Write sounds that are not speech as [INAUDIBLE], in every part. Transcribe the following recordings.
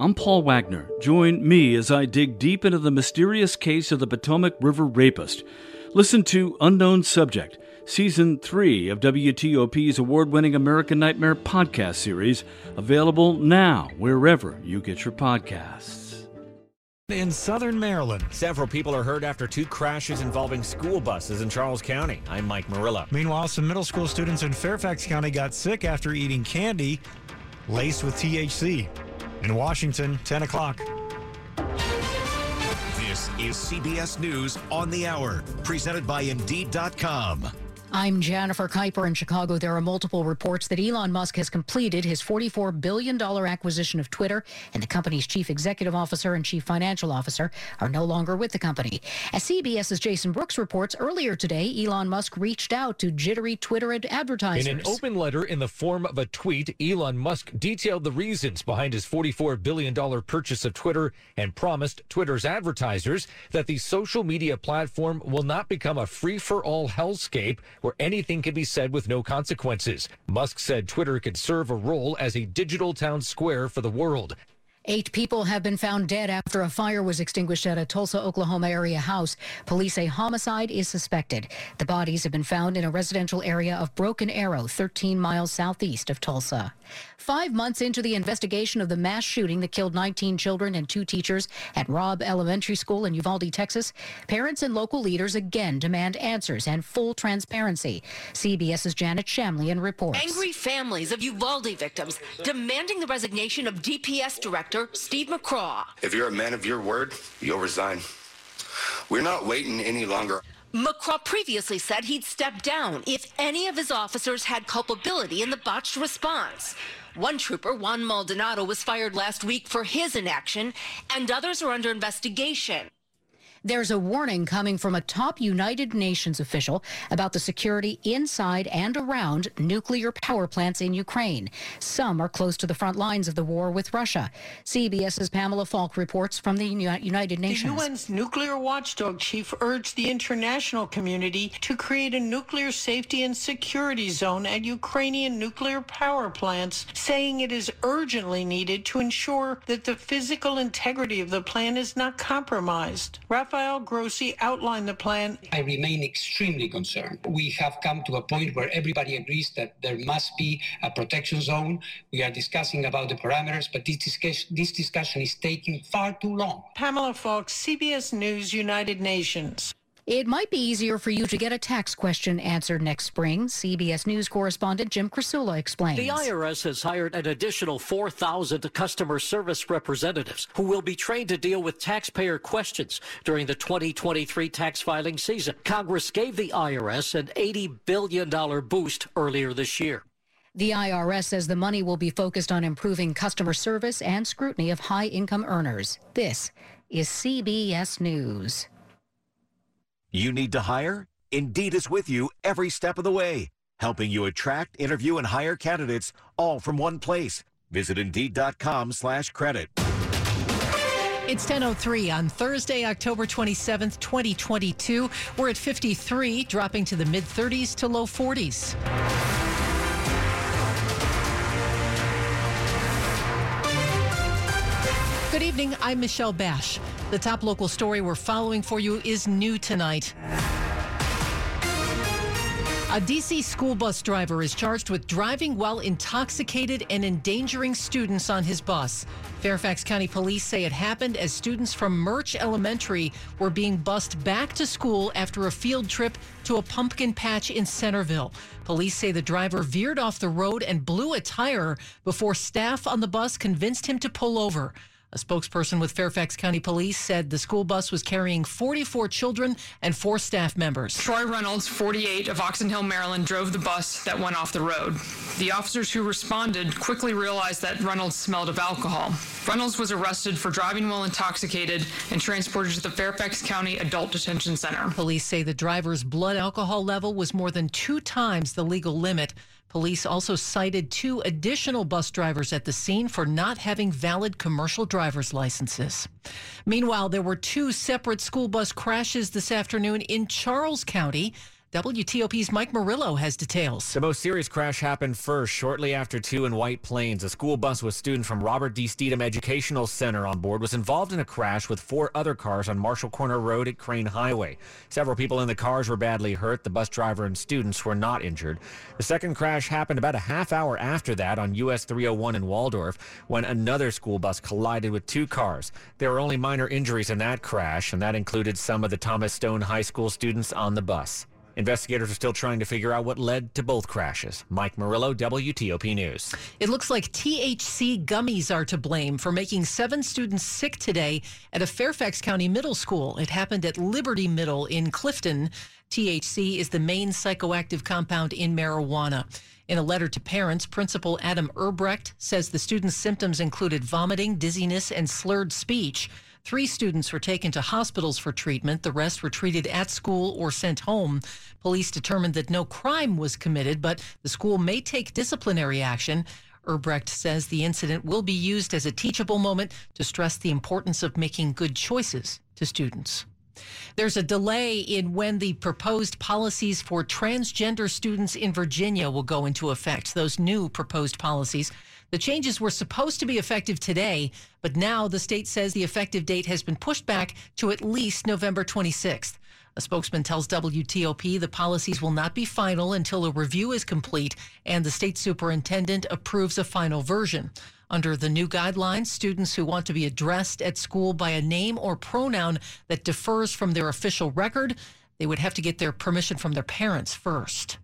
I'm Paul Wagner. Join me as I dig deep into the mysterious case of the Potomac River rapist. Listen to Unknown Subject, Season 3 of WTOP's award winning American Nightmare podcast series, available now wherever you get your podcasts. In southern Maryland, several people are hurt after two crashes involving school buses in Charles County. I'm Mike Murillo. Meanwhile, some middle school students in Fairfax County got sick after eating candy laced with THC. In Washington, 10 o'clock. This is CBS News on the Hour, presented by Indeed.com. I'm Jennifer Keiper in Chicago. There are multiple reports that Elon Musk has completed his $44 billion acquisition of Twitter, and the company's chief executive officer and chief financial officer are no longer with the company. As CBS's Jason Brooks reports, earlier today, Elon Musk reached out to jittery Twitter advertisers. In an open letter in the form of a tweet, Elon Musk detailed the reasons behind his $44 billion purchase of Twitter and promised Twitter's advertisers that the social media platform will not become a free for all hellscape where anything can be said with no consequences. Musk said Twitter could serve a role as a digital town square for the world. Eight people have been found dead after a fire was extinguished at a Tulsa, Oklahoma area house. Police say homicide is suspected. The bodies have been found in a residential area of Broken Arrow, 13 miles southeast of Tulsa. Five months into the investigation of the mass shooting that killed 19 children and two teachers at Robb Elementary School in Uvalde, Texas, parents and local leaders again demand answers and full transparency. CBS's Janet Shamlian reports. Angry families of Uvalde victims demanding the resignation of DPS director Steve McCraw. If you're a man of your word, you'll resign. We're not waiting any longer. McCraw previously said he'd step down if any of his officers had culpability in the botched response. One trooper, Juan Maldonado, was fired last week for his inaction, and others are under investigation. There's a warning coming from a top United Nations official about the security inside and around nuclear power plants in Ukraine. Some are close to the front lines of the war with Russia. CBS's Pamela Falk reports from the United Nations. The UN's nuclear watchdog chief urged the international community to create a nuclear safety and security zone at Ukrainian nuclear power plants, saying it is urgently needed to ensure that the physical integrity of the plant is not compromised. Rafael Grossi outlined the plan. I remain extremely concerned. We have come to a point where everybody agrees that there must be a protection zone. We are discussing about the parameters, but this discussion, this discussion is taking far too long. Pamela Falk, CBS News, United Nations. It might be easier for you to get a tax question answered next spring. CBS News correspondent Jim Krasula explains. The IRS has hired an additional 4,000 customer service representatives who will be trained to deal with taxpayer questions during the 2023 tax filing season. Congress gave the IRS an $80 billion boost earlier this year. The IRS says the money will be focused on improving customer service and scrutiny of high income earners. This is CBS News. You need to hire? Indeed is with you every step of the way, helping you attract, interview, and hire candidates all from one place. Visit Indeed.com slash credit. It's 10.03 on Thursday, October 27th, 2022. We're at 53, dropping to the mid 30s to low 40s. Good evening. I'm Michelle Basch. The top local story we're following for you is new tonight. A DC school bus driver is charged with driving while intoxicated and endangering students on his bus. Fairfax County Police say it happened as students from Murch Elementary were being bused back to school after a field trip to a pumpkin patch in Centreville. Police say the driver veered off the road and blew a tire before staff on the bus convinced him to pull over. A spokesperson with Fairfax County Police said the school bus was carrying 44 children and four staff members. Troy Reynolds, 48, of Oxon Hill, Maryland, drove the bus that went off the road. The officers who responded quickly realized that Reynolds smelled of alcohol. Reynolds was arrested for driving while intoxicated and transported to the Fairfax County Adult Detention Center. Police say the driver's blood alcohol level was more than two times the legal limit. Police also cited two additional bus drivers at the scene for not having valid commercial driver's licenses. Meanwhile, there were two separate school bus crashes this afternoon in Charles County. WTOP's Mike Murillo has details. The most serious crash happened first, shortly after 2 in White Plains. A school bus with students from Robert D. Stethem Educational Center on board was involved in a crash with four other cars on Marshall Corner Road at Crane Highway. Several people in the cars were badly hurt. The bus driver and students were not injured. The second crash happened about a half hour after that on US 301 in Waldorf when another school bus collided with two cars. There were only minor injuries in that crash, and that included some of the Thomas Stone High School students on the bus. Investigators are still trying to figure out what led to both crashes. Mike Murillo, WTOP News. It looks like THC gummies are to blame for making seven students sick today at a Fairfax County middle school. It happened at Liberty Middle in Clifton. THC is the main psychoactive compound in marijuana. In a letter to parents, Principal Adam Erbrecht says the students' symptoms included vomiting, dizziness, and slurred speech. Three students were taken to hospitals for treatment. The rest were treated at school or sent home. Police determined that no crime was committed, but the school may take disciplinary action. Erbrecht says the incident will be used as a teachable moment to stress the importance of making good choices to students. There's a delay in when the proposed policies for transgender students in Virginia will go into effect. Those new proposed policies the changes were supposed to be effective today, but now the state says the effective date has been pushed back to at least November 26th. A spokesman tells WTOP the policies will not be final until a review is complete and the state superintendent approves a final version. Under the new guidelines, students who want to be addressed at school by a name or pronoun that differs from their official record, they would have to get their permission from their parents first.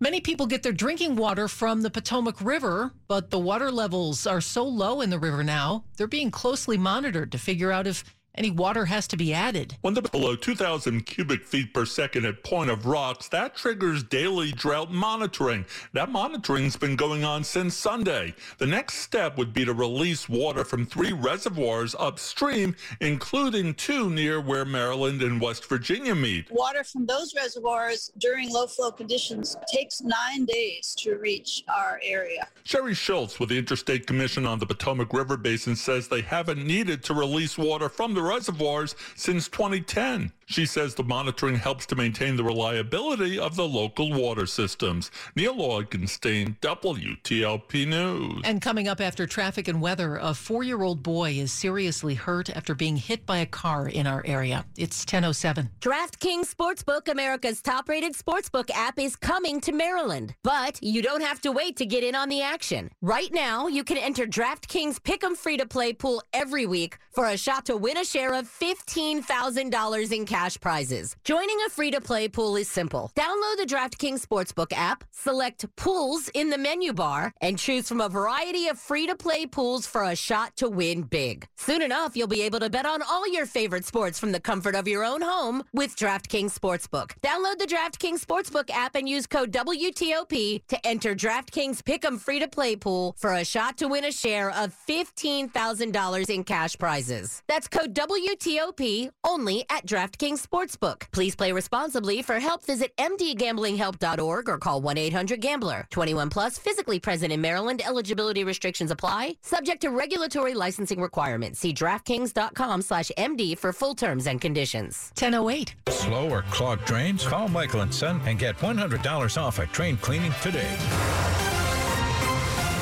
Many people get their drinking water from the Potomac River, but the water levels are so low in the river now, they're being closely monitored to figure out if any water has to be added. When they're below 2,000 cubic feet per second at Point of Rocks, that triggers daily drought monitoring. That monitoring's been going on since Sunday. The next step would be to release water from three reservoirs upstream, including two near where Maryland and West Virginia meet. Water from those reservoirs during low flow conditions takes nine days to reach our area. Sherry Schultz with the Interstate Commission on the Potomac River Basin says they haven't needed to release water from the reservoirs since 2010. She says the monitoring helps to maintain the reliability of the local water systems. Neil Augenstein, WTOP News. And coming up after traffic and weather, a four year old boy is seriously hurt after being hit by a car in our area. It's 1007. DraftKings Sportsbook, America's top rated sportsbook app, is coming to Maryland. But you don't have to wait to get in on the action. Right now, you can enter DraftKings Pick'em free to play pool every week for a shot to win a share of $15,000 in cash prizes. Joining a free to play pool is simple. Download the DraftKings Sportsbook app, select pools in the menu bar, and choose from a variety of free to play pools for a shot to win big. Soon enough, you'll be able to bet on all your favorite sports from the comfort of your own home with DraftKings Sportsbook. Download the DraftKings Sportsbook app and use code WTOP to enter DraftKings Pick'em free to play pool for a shot to win a share of $15,000 in cash prizes. That's code WTOP only at DraftKings Sportsbook. Please play responsibly. For help, visit mdgamblinghelp.org or call 1-800-GAMBLER. 21 plus, physically present in Maryland. Eligibility restrictions apply. Subject to regulatory licensing requirements. See DraftKings.com slash MD for full terms and conditions. 1008. Slow or clogged drains? Call Michael and Son and get $100 off a drain cleaning today.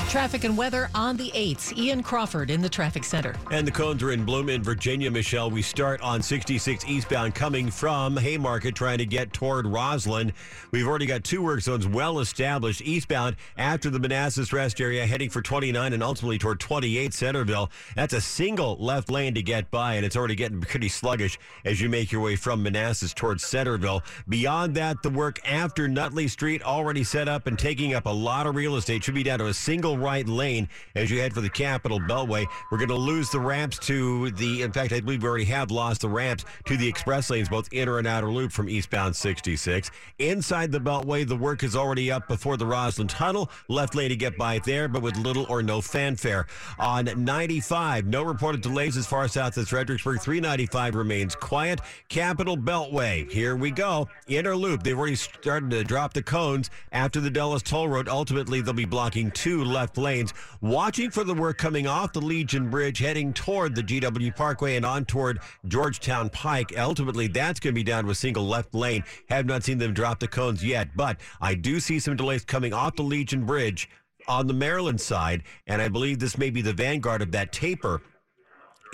Traffic and weather on the 8th. Ian Crawford in the traffic center. And the cones are in bloom in Virginia, Michelle. We start on 66 eastbound coming from Haymarket trying to get toward Rosslyn. We've already got two work zones well established eastbound after the Manassas rest area heading for 29 and ultimately toward 28 Centreville. That's a single left lane to get by and it's already getting pretty sluggish as you make your way from Manassas towards Centreville. Beyond that, the work after Nutley Street already set up and taking up a lot of real estate. Should be down to a single right lane as you head for the Capitol Beltway. We're going to lose the ramps to the, in fact, I believe we already have lost the ramps to the express lanes, both inner and outer loop from eastbound 66. Inside the Beltway, the work is already up before the Rosslyn Tunnel. Left lane to get by there, but with little or no fanfare. On 95, no reported delays as far south as Fredericksburg. 395 remains quiet. Capitol Beltway, here we go. Inner loop, they've already started to drop the cones after the Dulles Toll Road. Ultimately, they'll be blocking two left left lanes. Watching for the work coming off the Legion Bridge, heading toward the GW Parkway and on toward Georgetown Pike. Ultimately, that's going to be down to a single left lane. Have not seen them drop the cones yet, but I do see some delays coming off the Legion Bridge on the Maryland side, and I believe this may be the vanguard of that taper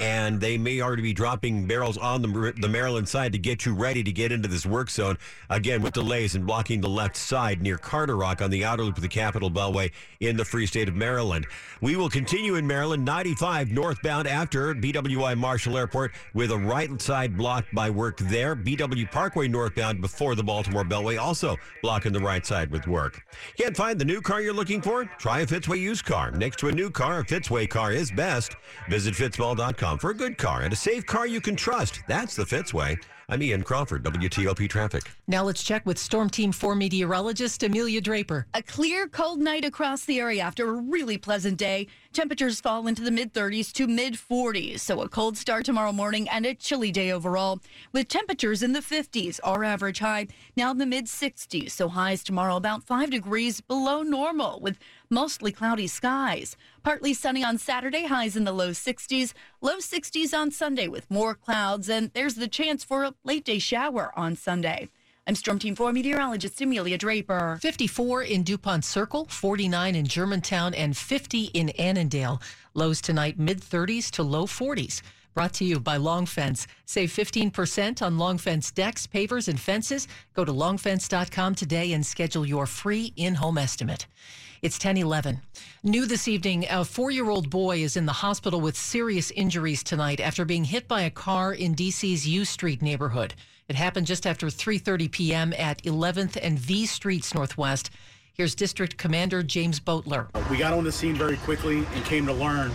and they may already be dropping barrels on the, the Maryland side to get you ready to get into this work zone. Again, with delays and blocking the left side near Carderock on the outer loop of the Capitol Beltway in the free state of Maryland. We will continue in Maryland, 95 northbound after BWI Marshall Airport with a right side blocked by work there. BW Parkway northbound before the Baltimore Beltway also blocking the right side with work. Can't find the new car you're looking for? Try a Fitzway used car. Next to a new car, a Fitzway car is best. Visit fitzmall.com for a good car and a safe car you can trust. That's the Fitzway. I'm Ian Crawford, WTOP Traffic. Now let's check with Storm Team 4 meteorologist Amelia Draper. A clear, cold night across the area after a really pleasant day. Temperatures fall into the mid 30s to mid 40s, so a cold start tomorrow morning and a chilly day overall, with temperatures in the 50s, our average high now in the mid 60s, so highs tomorrow about 5 degrees below normal, with mostly cloudy skies. Partly sunny on Saturday, highs in the low 60s, low 60s on Sunday with more clouds, and there's the chance for a late day shower on Sunday. I'm Storm Team 4 meteorologist Amelia Draper. 54 in DuPont Circle, 49 in Germantown, and 50 in Annandale. Lows tonight, mid 30s to low 40s. Brought to you by Long Fence. Save 15% on Long Fence decks, pavers, and fences. Go to longfence.com today and schedule your free in home estimate. It's 1011. New this evening, a four year old boy is in the hospital with serious injuries tonight after being hit by a car in DC's U Street neighborhood. It happened just after 3:30 p.m. at 11th and V Streets Northwest. Here's District Commander James Boteler. We got on the scene very quickly and came to learn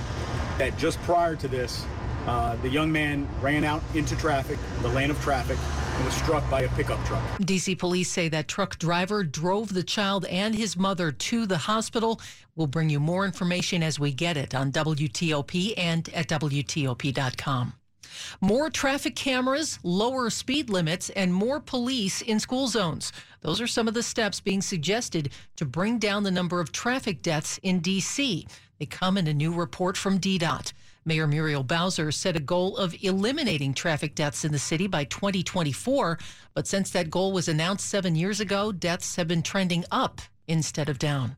that just prior to this, uh, the young man ran out into traffic, the lane of traffic, and was struck by a pickup truck. DC police say that truck driver drove the child and his mother to the hospital. We'll bring you more information as we get it on WTOP and at WTOP.com. More traffic cameras, lower speed limits, and more police in school zones. Those are some of the steps being suggested to bring down the number of traffic deaths in D.C. They come in a new report from DDOT. Mayor Muriel Bowser set a goal of eliminating traffic deaths in the city by 2024. But since that goal was announced seven years ago, deaths have been trending up instead of down.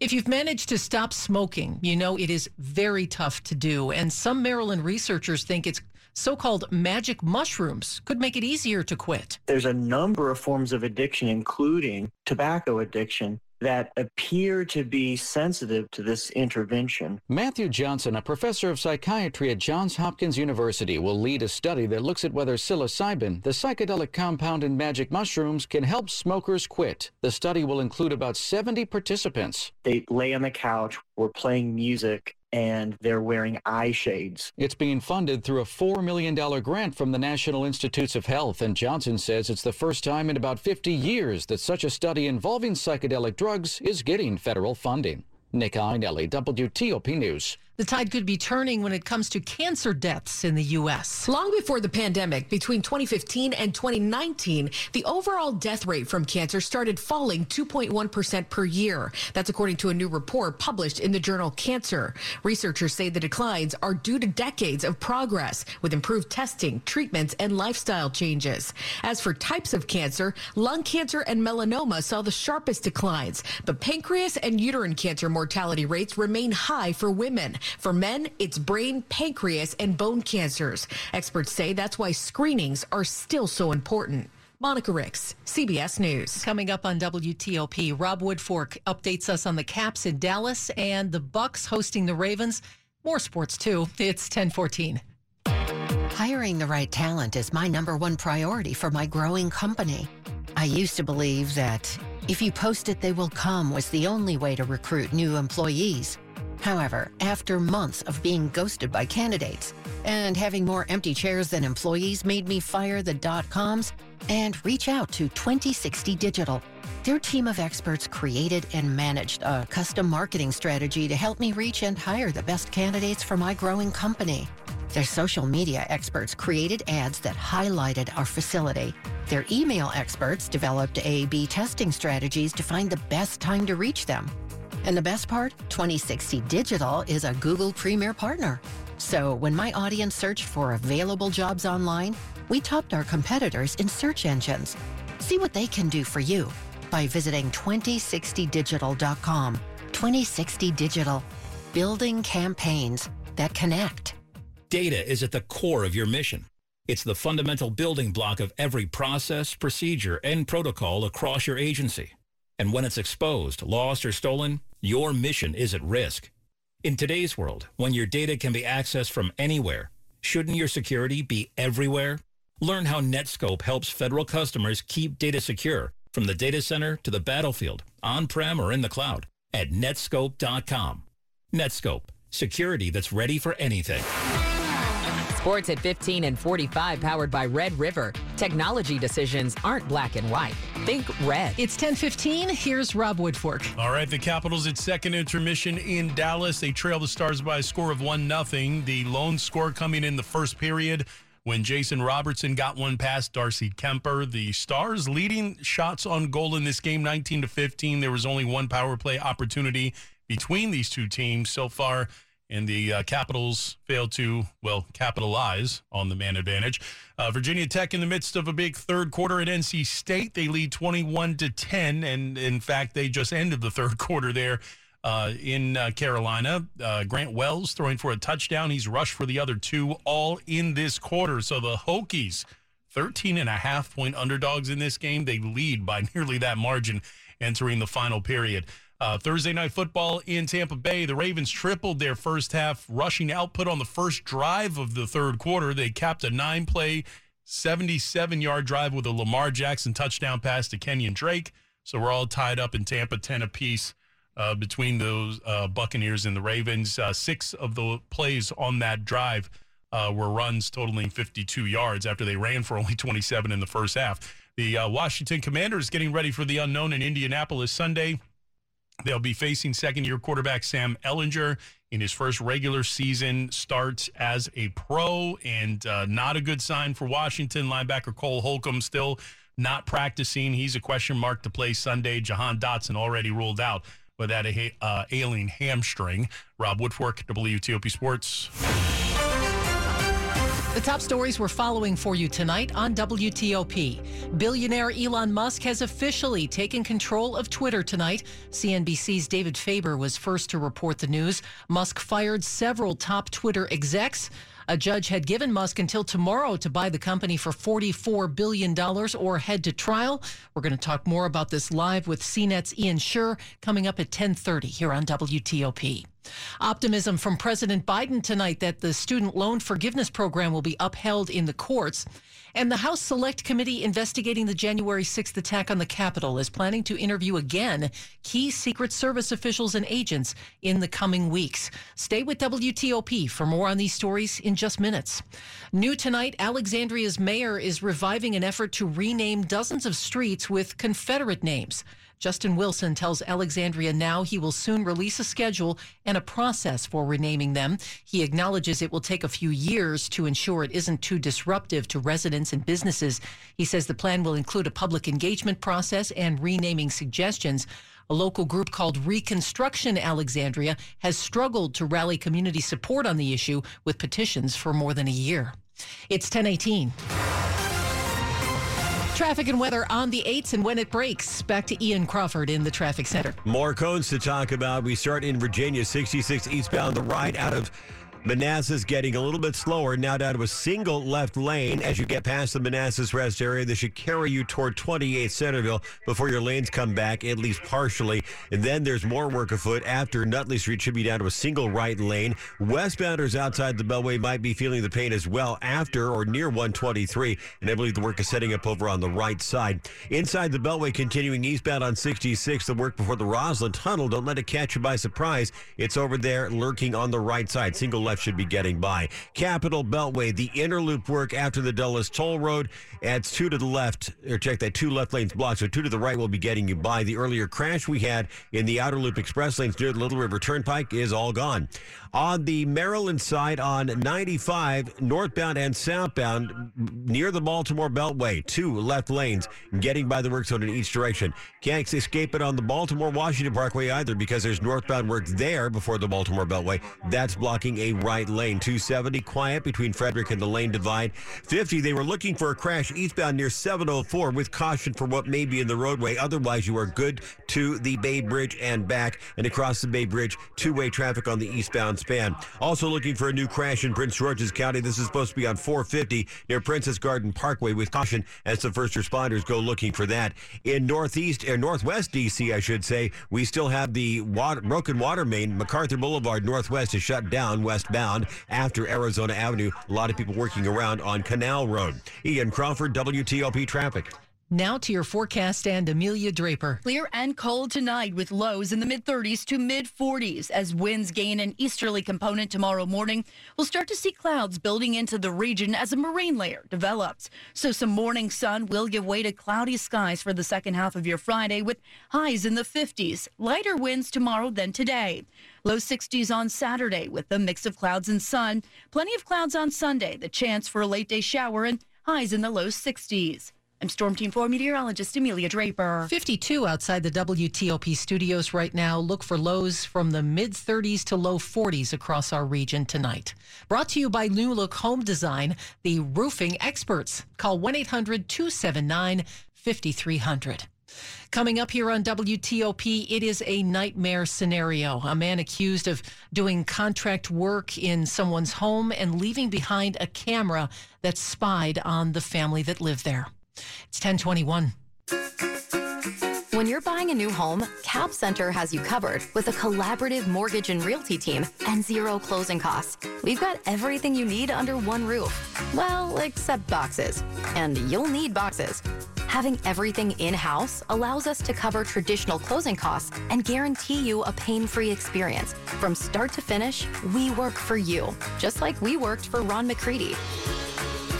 If you've managed to stop smoking, you know it is very tough to do. And some Maryland researchers think it's so called magic mushrooms could make it easier to quit. There's a number of forms of addiction, including tobacco addiction, that appear to be sensitive to this intervention. Matthew Johnson, a professor of psychiatry at Johns Hopkins University, will lead a study that looks at whether psilocybin, the psychedelic compound in magic mushrooms, can help smokers quit. The study will include about 70 participants. They lay on the couch, were playing music, and they're wearing eye shades. It's being funded through a $4 million grant from the National Institutes of Health, and Johnson says it's the first time in about 50 years that such a study involving psychedelic drugs is getting federal funding. Nick Iannelli, WTOP News. The tide could be turning when it comes to cancer deaths in the U.S. Long before the pandemic, between 2015 and 2019, the overall death rate from cancer started falling 2.1% per year. That's according to a new report published in the journal Cancer. Researchers say the declines are due to decades of progress with improved testing, treatments, and lifestyle changes. As for types of cancer, lung cancer and melanoma saw the sharpest declines, but pancreas and uterine cancer mortality rates remain high for women. For men, it's brain, pancreas, and bone cancers. Experts say that's why screenings are still so important. Monica Ricks, CBS News. Coming up on WTOP, Rob Woodfork updates us on the Caps in Dallas and the Bucs hosting the Ravens. More sports too. It's 1014. Hiring the right talent is my number one priority for my growing company. I used to believe that if you post it, they will come was the only way to recruit new employees. However, after months of being ghosted by candidates and having more empty chairs than employees made me fire the dot coms and reach out to 2060 Digital. Their team of experts created and managed a custom marketing strategy to help me reach and hire the best candidates for my growing company. Their social media experts created ads that highlighted our facility. Their email experts developed A B testing strategies to find the best time to reach them. And the best part 2060 Digital is a Google Premier Partner. So when my audience searched for available jobs online, we topped our competitors in search engines. See what they can do for you by visiting 2060digital.com. 2060 Digital, building campaigns that connect. Data is at the core of your mission. It's the fundamental building block of every process, procedure, and protocol across your agency. And when it's exposed, lost, or stolen, your mission is at risk. In today's world, when your data can be accessed from anywhere, shouldn't your security be everywhere? Learn how Netskope helps federal customers keep data secure from the data center to the battlefield, on-prem or in the cloud at netskope.com. Netskope, security that's ready for anything. Sports at 15 and 45 powered by Red River. Technology decisions aren't black and white. Think red. It's 10:15. Here's Rob Woodfork. All right, the Capitals at second intermission in Dallas. They trail the Stars by a score of 1 nothing. The lone score coming in the first period when Jason Robertson got one past Darcy Kuemper. The Stars leading shots on goal in this game 19 to 15. There was only one power play opportunity between these two teams so far and the uh, Capitals failed to, well, capitalize on the man advantage. Uh, Virginia Tech in the midst of a big third quarter at NC State. They lead 21 to 10, and in fact, they just ended the third [LAUGHS] quarter there uh, in uh, Carolina. Uh, Grant Wells throwing for a touchdown. He's rushed for the other two, all in this quarter. So the Hokies, 13 and a half point underdogs in this game. They lead by [LAUGHS] nearly that margin entering the final period. Uh, Thursday night football in Tampa Bay. The Ravens tripled their first half rushing output on the first drive of the third quarter. They capped a nine play, 77 yard drive with a Lamar Jackson touchdown pass to Kenyon Drake. So we're all tied up in Tampa 10 apiece uh, between those uh, Buccaneers and the Ravens. Uh, six of the plays on that drive uh, were runs totaling 52 yards after they ran for only 27 in the first half. The uh, Washington Commanders getting ready for the unknown in Indianapolis Sunday. They'll be facing second year quarterback Sam Ehlinger in his first regular season start as a pro, and uh, not a good sign for Washington. Linebacker Cole Holcomb still not practicing. He's a question mark to play Sunday. Jahan Dotson already ruled out with that uh, ailing hamstring. Rob Woodfork, WTOP Sports. The top stories we're following for you tonight on WTOP. Billionaire Elon Musk has officially taken control of Twitter tonight. CNBC's David Faber was first to report the news. Musk fired several top Twitter execs. A judge had given Musk until tomorrow to buy the company for $44 billion or head to trial. We're going to talk more about this live with CNET's Ian Sherr coming up at 1030 here on WTOP. Optimism from President Biden tonight that the student loan forgiveness program will be upheld in the courts. And the House Select Committee investigating the January 6th attack on the Capitol is planning to interview again key Secret Service officials and agents in the coming weeks. Stay with WTOP for more on these stories in just minutes. New tonight, Alexandria's mayor is reviving an effort to rename dozens of streets with Confederate names. Justin Wilson tells Alexandria Now he will soon release a schedule and a process for renaming them. He acknowledges it will take a few years to ensure it isn't too disruptive to residents and businesses. He says the plan will include a public engagement process and renaming suggestions. A local group called Reconstruction Alexandria has struggled to rally community support on the issue with petitions for more than a year. It's 1018. Traffic and weather on the 8s and when it breaks. Back to Ian Crawford in the traffic center. More cones to talk about. We start in Virginia, 66 eastbound, the ride out of Manassas getting a little bit slower, now down to a single left lane. As you get past the Manassas rest area, this should carry you toward 28 Centreville before your lanes come back, at least partially. And then there's more work afoot after Nutley Street should be down to a single right lane. Westbounders outside the Beltway might be feeling the pain as well after or near 123. And I believe the work is setting up over on the right side. Inside the Beltway, continuing eastbound on 66, the work before the Rosslyn Tunnel. Don't let it catch you by surprise. It's over there lurking on the right side. Single left left should be getting by. Capital Beltway, the inner loop work after the Dulles Toll Road. Adds two to the left, or check that two left lanes blocked, so two to the right will be getting you by. The earlier crash we had in the outer loop express lanes near the Little River Turnpike is all gone. On the Maryland side on 95, northbound and southbound, near the Baltimore Beltway, two left lanes getting by the work zone in each direction. Can't escape it on the Baltimore Washington Parkway either because there's northbound work there before the Baltimore Beltway. That's blocking a right lane. 270 quiet between Frederick and the lane divide. 50, they were looking for a crash eastbound near 704 with caution for what may be in the roadway. Otherwise, you are good to the Bay Bridge and back and across the Bay Bridge. Two way traffic on the eastbound span. Also looking for a new crash in Prince George's County. This is supposed to be on 450 near Princess Garden Parkway with caution as the first responders go looking for that. In northeast or northwest DC, I should say, we still have the water, broken water main. MacArthur Boulevard Northwest is shut down westbound after Arizona Avenue. A lot of people working around on Canal Road. Ian Crawford, WTOP Traffic. Now to your forecast and Amelia Draper. Clear and cold tonight with lows in the mid 30s to mid 40s as winds gain an easterly component tomorrow morning. We'll start to see clouds building into the region as a marine layer develops. So some morning sun will give way to cloudy skies for the second half of your Friday with highs in the 50s. Lighter winds tomorrow than today. Low 60s on Saturday with a mix of clouds and sun. Plenty of clouds on Sunday. The chance for a late day shower and highs in the low 60s. I'm Storm Team 4 meteorologist Amelia Draper. 52 outside the WTOP studios right now. Look for lows from the mid 30s to low 40s across our region tonight. Brought to you by New Look Home Design, the roofing experts. Call 1 800 279 5300. Coming up here on WTOP, it is a nightmare scenario. A man accused of doing contract work in someone's home and leaving behind a camera that spied on the family that lived there. It's 1021. When you're buying a new home, Cap Center has you covered with a collaborative mortgage and realty team and zero closing costs. We've got everything you need under one roof. Well, except boxes. And you'll need boxes. Having everything in-house allows us to cover traditional closing costs and guarantee you a pain-free experience. From start to finish, we work for you, just like we worked for Ron McCready.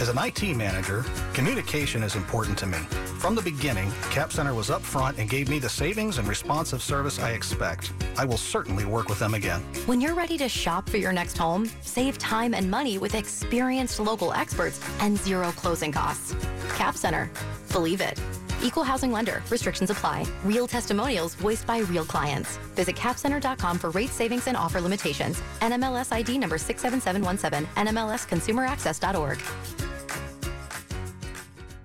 As an IT manager, communication is important to me. From the beginning, Cap Center was upfront and gave me the savings and responsive service I expect. I will certainly work with them again. When you're ready to shop for your next home, save time and money with experienced local experts and zero closing costs. Cap Center. Believe it. Equal housing lender. Restrictions apply. Real testimonials voiced by real clients. Visit capcenter.com for rate savings and offer limitations. NMLS ID number 67717. NMLSconsumeraccess.org.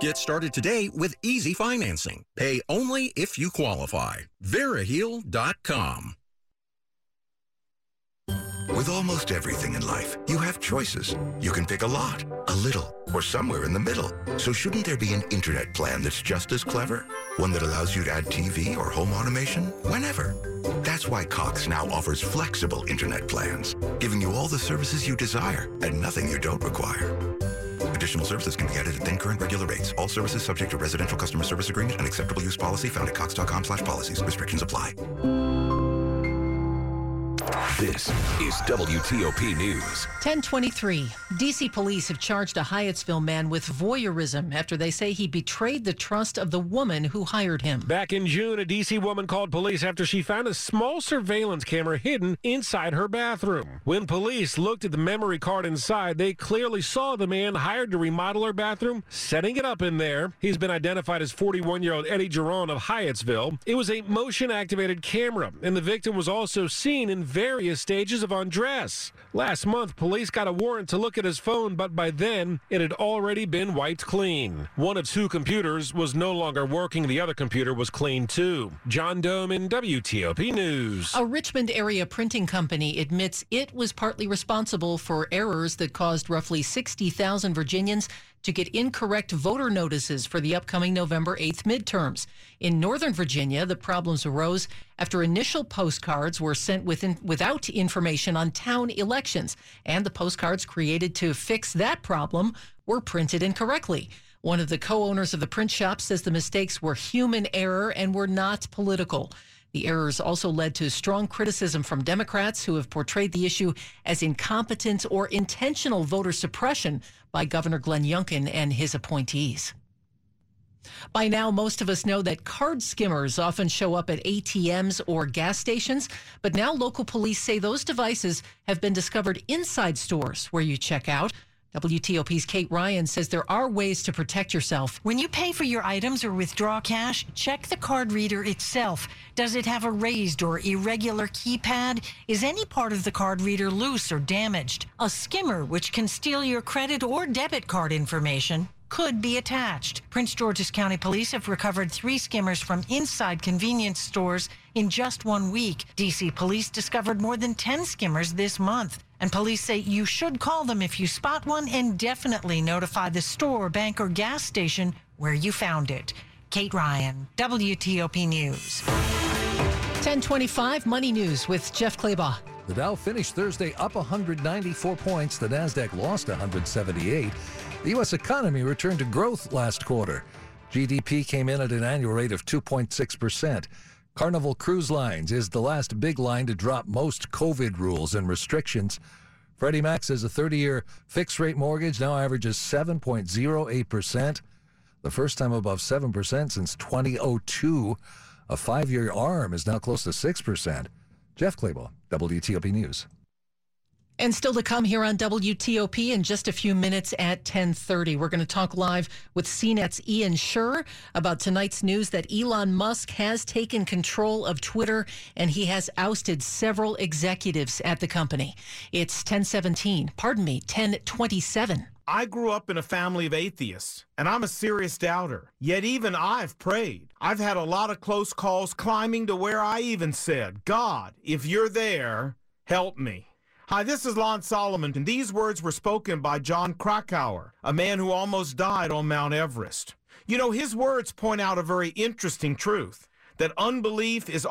Get started today with easy financing. Pay only if you qualify. Veriheal.com. With almost everything in life, you have choices. You can pick a lot, a little, or somewhere in the middle. So shouldn't there be an internet plan that's just as clever? One that allows you to add TV or home automation whenever. That's why Cox now offers flexible internet plans, giving you all the services you desire and nothing you don't require. Additional services can be added at then current regular rates. All services subject to residential customer service agreement and acceptable use policy found at cox.com slash policies. Restrictions apply. This is WTOP News. 1023. DC police have charged a Hyattsville man with voyeurism after they say he betrayed the trust of the woman who hired him. Back in June, a DC woman called police after she found a small surveillance camera hidden inside her bathroom. When police looked at the memory card inside, they clearly saw the man hired to remodel her bathroom setting it up in there. He's been identified as 41 year old Eddie Geron of Hyattsville. It was a motion activated camera, and the victim was also seen in various stages of undress. Last month, police got a warrant to look at his phone, but by then, it had already been wiped clean. One of two computers was no longer working, the other computer was clean too. John Domen WTOP News. A Richmond area printing company admits it was partly responsible for errors that caused roughly 60,000 Virginians to get incorrect voter notices for the upcoming November 8th midterms. In Northern Virginia, the problems arose after initial postcards were sent within, without information on town elections, and the postcards created to fix that problem were printed incorrectly. One of the co owners of the print shop says the mistakes were human error and were not political. The errors also led to strong criticism from Democrats who have portrayed the issue as incompetent or intentional voter suppression by Governor Glenn Youngkin and his appointees. By now, most of us know that card skimmers often show up at ATMs or gas stations, but now local police say those devices have been discovered inside stores where you check out. WTOP's Kate Ryan says there are ways to protect yourself. When you pay for your items or withdraw cash, check the card reader itself. Does it have a raised or irregular keypad? Is any part of the card reader loose or damaged? A skimmer, which can steal your credit or debit card information, could be attached. Prince George's County Police have recovered three skimmers from inside convenience stores in just one week. DC Police discovered more than 10 skimmers this month. And police say you should call them if you spot one and definitely notify the store, bank, or gas station where you found it. Kate Ryan, WTOP News. 1025 Money News with Jeff Clabaugh. The Dow finished Thursday up 194 points. The Nasdaq lost 178. The U.S. economy returned to growth last quarter. GDP came in at an annual rate of 2.6%. Carnival Cruise Lines is the last big line to drop most COVID rules and restrictions. Freddie Mac says a 30 year fixed rate mortgage now averages 7.08%, the first time above 7% since 2002. A five year ARM is now close to 6%. Jeff Clabaugh, WTOP News. And still to come here on WTOP in just a few minutes at 10:30. We're going to talk live with CNET's Ian Sherr about tonight's news that Elon Musk has taken control of Twitter and he has ousted several executives at the company. It's 1017, pardon me, 1027. I grew up in a family of atheists, and I'm a serious doubter. Yet even I've prayed. I've had a lot of close calls climbing to where I even said, God, if you're there, help me. Hi, this is Lon Solomon, and these words were spoken by Jon Krakauer, a man who almost died on Mount Everest. You know, his words point out a very interesting truth that unbelief is